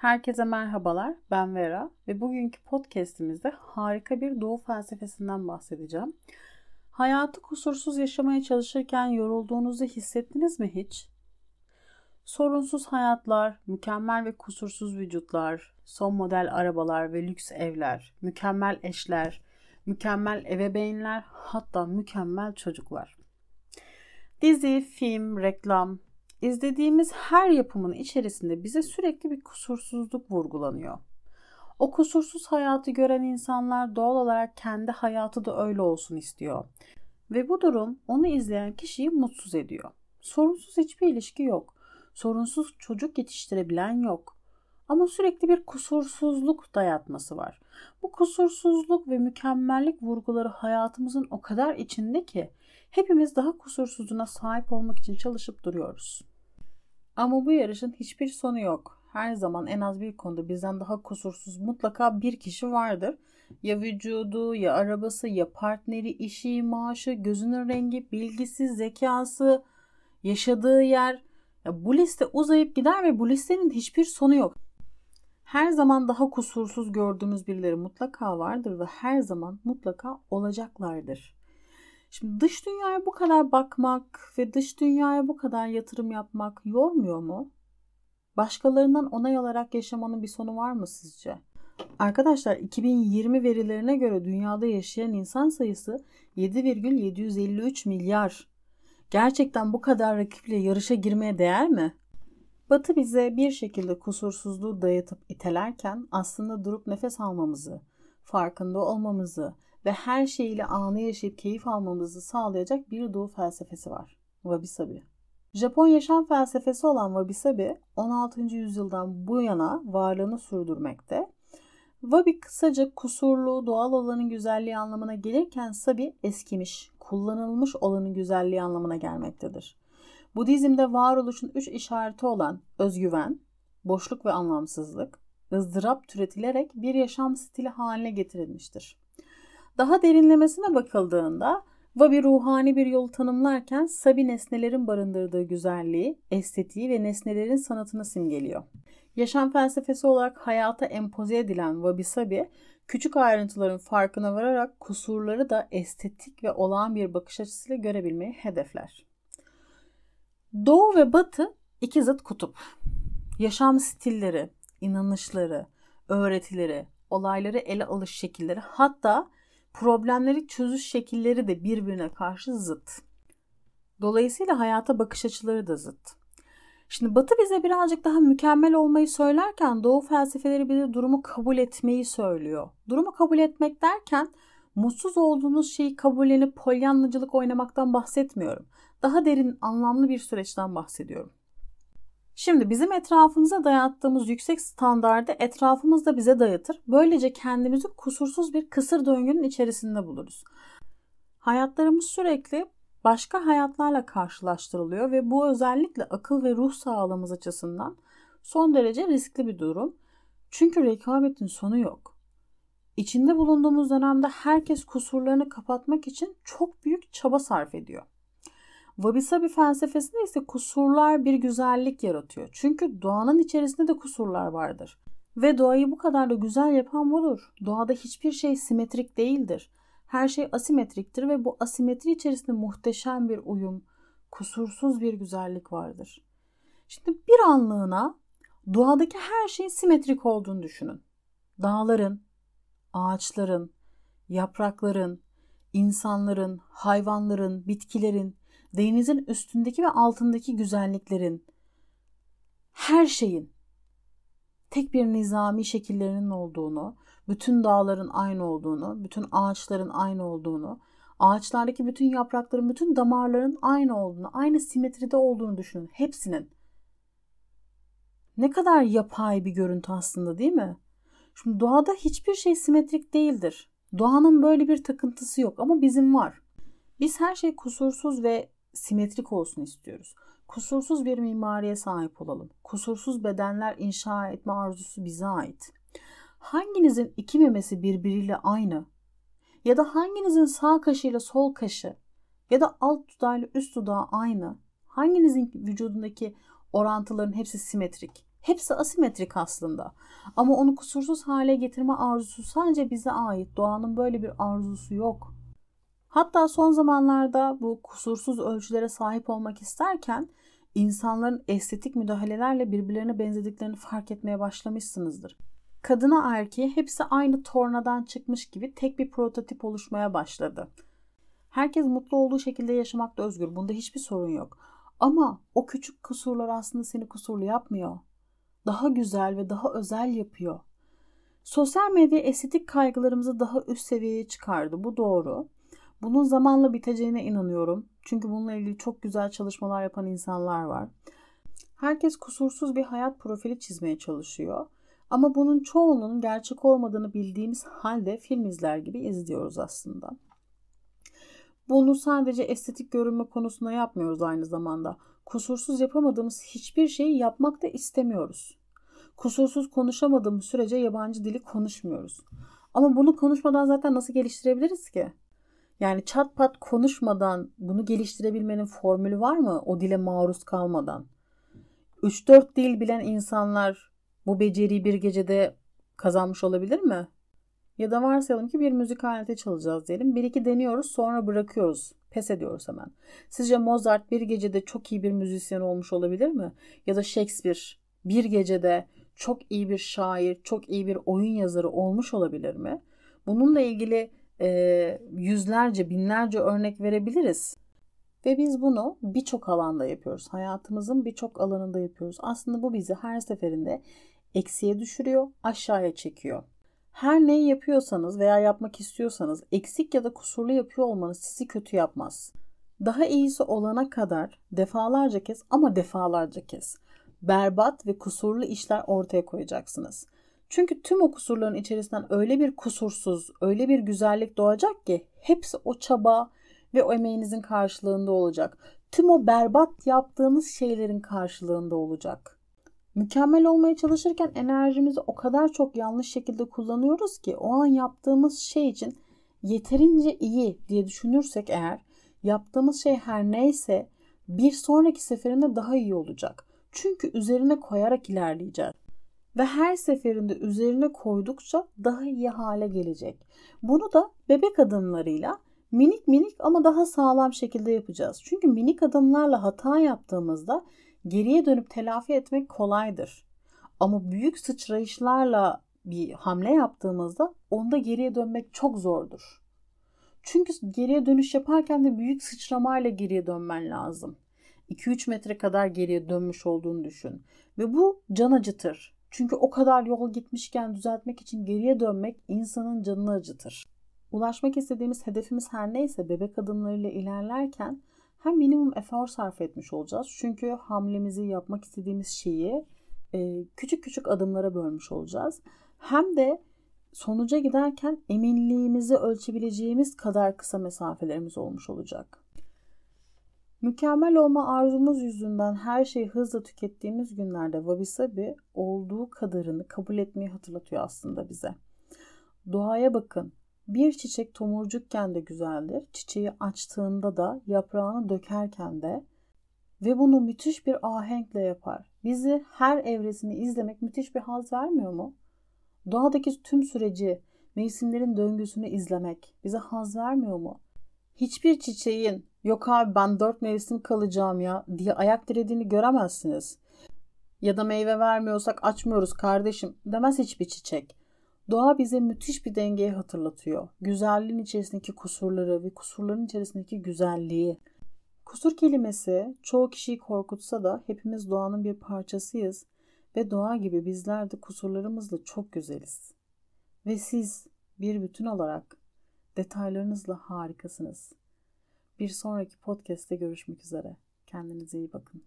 Herkese merhabalar, ben Vera ve bugünkü podcastimizde harika bir doğu felsefesinden bahsedeceğim. Hayatı kusursuz yaşamaya çalışırken yorulduğunuzu hissettiniz mi hiç? Sorunsuz hayatlar, mükemmel ve kusursuz vücutlar, son model arabalar ve lüks evler, mükemmel eşler, mükemmel ebeveynler, hatta mükemmel çocuklar. Dizi, film, reklam, izlediğimiz her yapımın içerisinde bize sürekli bir kusursuzluk vurgulanıyor. O kusursuz hayatı gören insanlar doğal olarak kendi hayatı da öyle olsun istiyor. Ve bu durum onu izleyen kişiyi mutsuz ediyor. Sorunsuz hiçbir ilişki yok. Sorunsuz çocuk yetiştirebilen yok. Ama sürekli bir kusursuzluk dayatması var. Bu kusursuzluk ve mükemmellik vurguları hayatımızın o kadar içinde ki hepimiz daha kusursuzuna sahip olmak için çalışıp duruyoruz. Ama bu yarışın hiçbir sonu yok. Her zaman en az bir konuda bizden daha kusursuz mutlaka bir kişi vardır. Ya vücudu, ya arabası, ya partneri, işi, maaşı, gözünün rengi, bilgisi, zekası, yaşadığı yer. Ya bu liste uzayıp gider ve bu listenin hiçbir sonu yok. Her zaman daha kusursuz gördüğümüz birileri mutlaka vardır ve her zaman mutlaka olacaklardır. Şimdi dış dünyaya bu kadar bakmak ve dış dünyaya bu kadar yatırım yapmak yormuyor mu? Başkalarından onay alarak yaşamanın bir sonu var mı sizce? Arkadaşlar 2020 verilerine göre dünyada yaşayan insan sayısı 7,753 milyar. Gerçekten bu kadar rakiple yarışa girmeye değer mi? Batı bize bir şekilde kusursuzluğu dayatıp itelerken aslında durup nefes almamızı, farkında olmamızı, ve her şeyiyle anı yaşayıp keyif almamızı sağlayacak bir doğu felsefesi var. Wabi Sabi. Japon yaşam felsefesi olan Wabi Sabi 16. yüzyıldan bu yana varlığını sürdürmekte. Wabi kısaca kusurlu, doğal olanın güzelliği anlamına gelirken Sabi eskimiş, kullanılmış olanın güzelliği anlamına gelmektedir. Budizm'de varoluşun üç işareti olan özgüven, boşluk ve anlamsızlık, ızdırap türetilerek bir yaşam stili haline getirilmiştir. Daha derinlemesine bakıldığında Vabi ruhani bir yolu tanımlarken Sabi nesnelerin barındırdığı güzelliği, estetiği ve nesnelerin sanatını simgeliyor. Yaşam felsefesi olarak hayata empoze edilen Vabi Sabi, küçük ayrıntıların farkına vararak kusurları da estetik ve olağan bir bakış açısıyla görebilmeyi hedefler. Doğu ve Batı iki zıt kutup. Yaşam stilleri, inanışları, öğretileri, olayları ele alış şekilleri hatta problemleri çözüş şekilleri de birbirine karşı zıt. Dolayısıyla hayata bakış açıları da zıt. Şimdi Batı bize birazcık daha mükemmel olmayı söylerken Doğu felsefeleri bize durumu kabul etmeyi söylüyor. Durumu kabul etmek derken mutsuz olduğunuz şeyi kabullenip polyanlıcılık oynamaktan bahsetmiyorum. Daha derin, anlamlı bir süreçten bahsediyorum. Şimdi bizim etrafımıza dayattığımız yüksek standardı etrafımız da bize dayatır. Böylece kendimizi kusursuz bir kısır döngünün içerisinde buluruz. Hayatlarımız sürekli başka hayatlarla karşılaştırılıyor ve bu özellikle akıl ve ruh sağlığımız açısından son derece riskli bir durum. Çünkü rekabetin sonu yok. İçinde bulunduğumuz dönemde herkes kusurlarını kapatmak için çok büyük çaba sarf ediyor. Wabi Sabi felsefesinde ise kusurlar bir güzellik yaratıyor. Çünkü doğanın içerisinde de kusurlar vardır. Ve doğayı bu kadar da güzel yapan budur. Doğada hiçbir şey simetrik değildir. Her şey asimetriktir ve bu asimetri içerisinde muhteşem bir uyum, kusursuz bir güzellik vardır. Şimdi bir anlığına doğadaki her şey simetrik olduğunu düşünün. Dağların, ağaçların, yaprakların, insanların, hayvanların, bitkilerin, denizin üstündeki ve altındaki güzelliklerin, her şeyin tek bir nizami şekillerinin olduğunu, bütün dağların aynı olduğunu, bütün ağaçların aynı olduğunu, ağaçlardaki bütün yaprakların, bütün damarların aynı olduğunu, aynı simetride olduğunu düşünün. Hepsinin. Ne kadar yapay bir görüntü aslında değil mi? Şimdi doğada hiçbir şey simetrik değildir. Doğanın böyle bir takıntısı yok ama bizim var. Biz her şey kusursuz ve simetrik olsun istiyoruz. Kusursuz bir mimariye sahip olalım. Kusursuz bedenler inşa etme arzusu bize ait. Hanginizin iki memesi birbiriyle aynı? Ya da hanginizin sağ kaşıyla sol kaşı ya da alt dudağıyla üst dudağı aynı? Hanginizin vücudundaki orantıların hepsi simetrik? Hepsi asimetrik aslında. Ama onu kusursuz hale getirme arzusu sadece bize ait. Doğanın böyle bir arzusu yok. Hatta son zamanlarda bu kusursuz ölçülere sahip olmak isterken insanların estetik müdahalelerle birbirlerine benzediklerini fark etmeye başlamışsınızdır. Kadına erkeğe hepsi aynı tornadan çıkmış gibi tek bir prototip oluşmaya başladı. Herkes mutlu olduğu şekilde yaşamakta özgür. Bunda hiçbir sorun yok. Ama o küçük kusurlar aslında seni kusurlu yapmıyor. Daha güzel ve daha özel yapıyor. Sosyal medya estetik kaygılarımızı daha üst seviyeye çıkardı. Bu doğru. Bunun zamanla biteceğine inanıyorum. Çünkü bununla ilgili çok güzel çalışmalar yapan insanlar var. Herkes kusursuz bir hayat profili çizmeye çalışıyor. Ama bunun çoğunun gerçek olmadığını bildiğimiz halde film izler gibi izliyoruz aslında. Bunu sadece estetik görünme konusunda yapmıyoruz aynı zamanda. Kusursuz yapamadığımız hiçbir şeyi yapmak da istemiyoruz. Kusursuz konuşamadığımız sürece yabancı dili konuşmuyoruz. Ama bunu konuşmadan zaten nasıl geliştirebiliriz ki? Yani çat pat konuşmadan bunu geliştirebilmenin formülü var mı? O dile maruz kalmadan. 3-4 dil bilen insanlar bu beceriyi bir gecede kazanmış olabilir mi? Ya da varsayalım ki bir müzik aleti çalacağız diyelim. Bir iki deniyoruz sonra bırakıyoruz. Pes ediyoruz hemen. Sizce Mozart bir gecede çok iyi bir müzisyen olmuş olabilir mi? Ya da Shakespeare bir gecede çok iyi bir şair, çok iyi bir oyun yazarı olmuş olabilir mi? Bununla ilgili e, yüzlerce, binlerce örnek verebiliriz. Ve biz bunu birçok alanda yapıyoruz. Hayatımızın birçok alanında yapıyoruz. Aslında bu bizi her seferinde eksiye düşürüyor, aşağıya çekiyor. Her neyi yapıyorsanız veya yapmak istiyorsanız eksik ya da kusurlu yapıyor olmanız sizi kötü yapmaz. Daha iyisi olana kadar defalarca kez ama defalarca kez berbat ve kusurlu işler ortaya koyacaksınız. Çünkü tüm o kusurların içerisinden öyle bir kusursuz, öyle bir güzellik doğacak ki hepsi o çaba ve o emeğinizin karşılığında olacak. Tüm o berbat yaptığınız şeylerin karşılığında olacak. Mükemmel olmaya çalışırken enerjimizi o kadar çok yanlış şekilde kullanıyoruz ki o an yaptığımız şey için yeterince iyi diye düşünürsek eğer yaptığımız şey her neyse bir sonraki seferinde daha iyi olacak. Çünkü üzerine koyarak ilerleyeceğiz. Ve her seferinde üzerine koydukça daha iyi hale gelecek. Bunu da bebek adımlarıyla minik minik ama daha sağlam şekilde yapacağız. Çünkü minik adımlarla hata yaptığımızda geriye dönüp telafi etmek kolaydır. Ama büyük sıçrayışlarla bir hamle yaptığımızda onda geriye dönmek çok zordur. Çünkü geriye dönüş yaparken de büyük sıçramayla geriye dönmen lazım. 2-3 metre kadar geriye dönmüş olduğunu düşün. Ve bu can acıtır. Çünkü o kadar yol gitmişken düzeltmek için geriye dönmek insanın canını acıtır. Ulaşmak istediğimiz hedefimiz her neyse bebek adımlarıyla ilerlerken hem minimum efor sarf etmiş olacağız. Çünkü hamlemizi yapmak istediğimiz şeyi e, küçük küçük adımlara bölmüş olacağız. Hem de sonuca giderken eminliğimizi ölçebileceğimiz kadar kısa mesafelerimiz olmuş olacak. Mükemmel olma arzumuz yüzünden her şeyi hızla tükettiğimiz günlerde wabi sabi olduğu kadarını kabul etmeyi hatırlatıyor aslında bize. Doğaya bakın. Bir çiçek tomurcukken de güzeldir. Çiçeği açtığında da, yaprağını dökerken de ve bunu müthiş bir ahenkle yapar. Bizi her evresini izlemek müthiş bir haz vermiyor mu? Doğadaki tüm süreci, mevsimlerin döngüsünü izlemek bize haz vermiyor mu? Hiçbir çiçeğin yok abi ben dört mevsim kalacağım ya diye ayak dirediğini göremezsiniz. Ya da meyve vermiyorsak açmıyoruz kardeşim demez hiçbir çiçek. Doğa bize müthiş bir dengeyi hatırlatıyor. Güzelliğin içerisindeki kusurları ve kusurların içerisindeki güzelliği. Kusur kelimesi çoğu kişiyi korkutsa da hepimiz doğanın bir parçasıyız ve doğa gibi bizler de kusurlarımızla çok güzeliz. Ve siz bir bütün olarak detaylarınızla harikasınız. Bir sonraki podcast'te görüşmek üzere. Kendinize iyi bakın.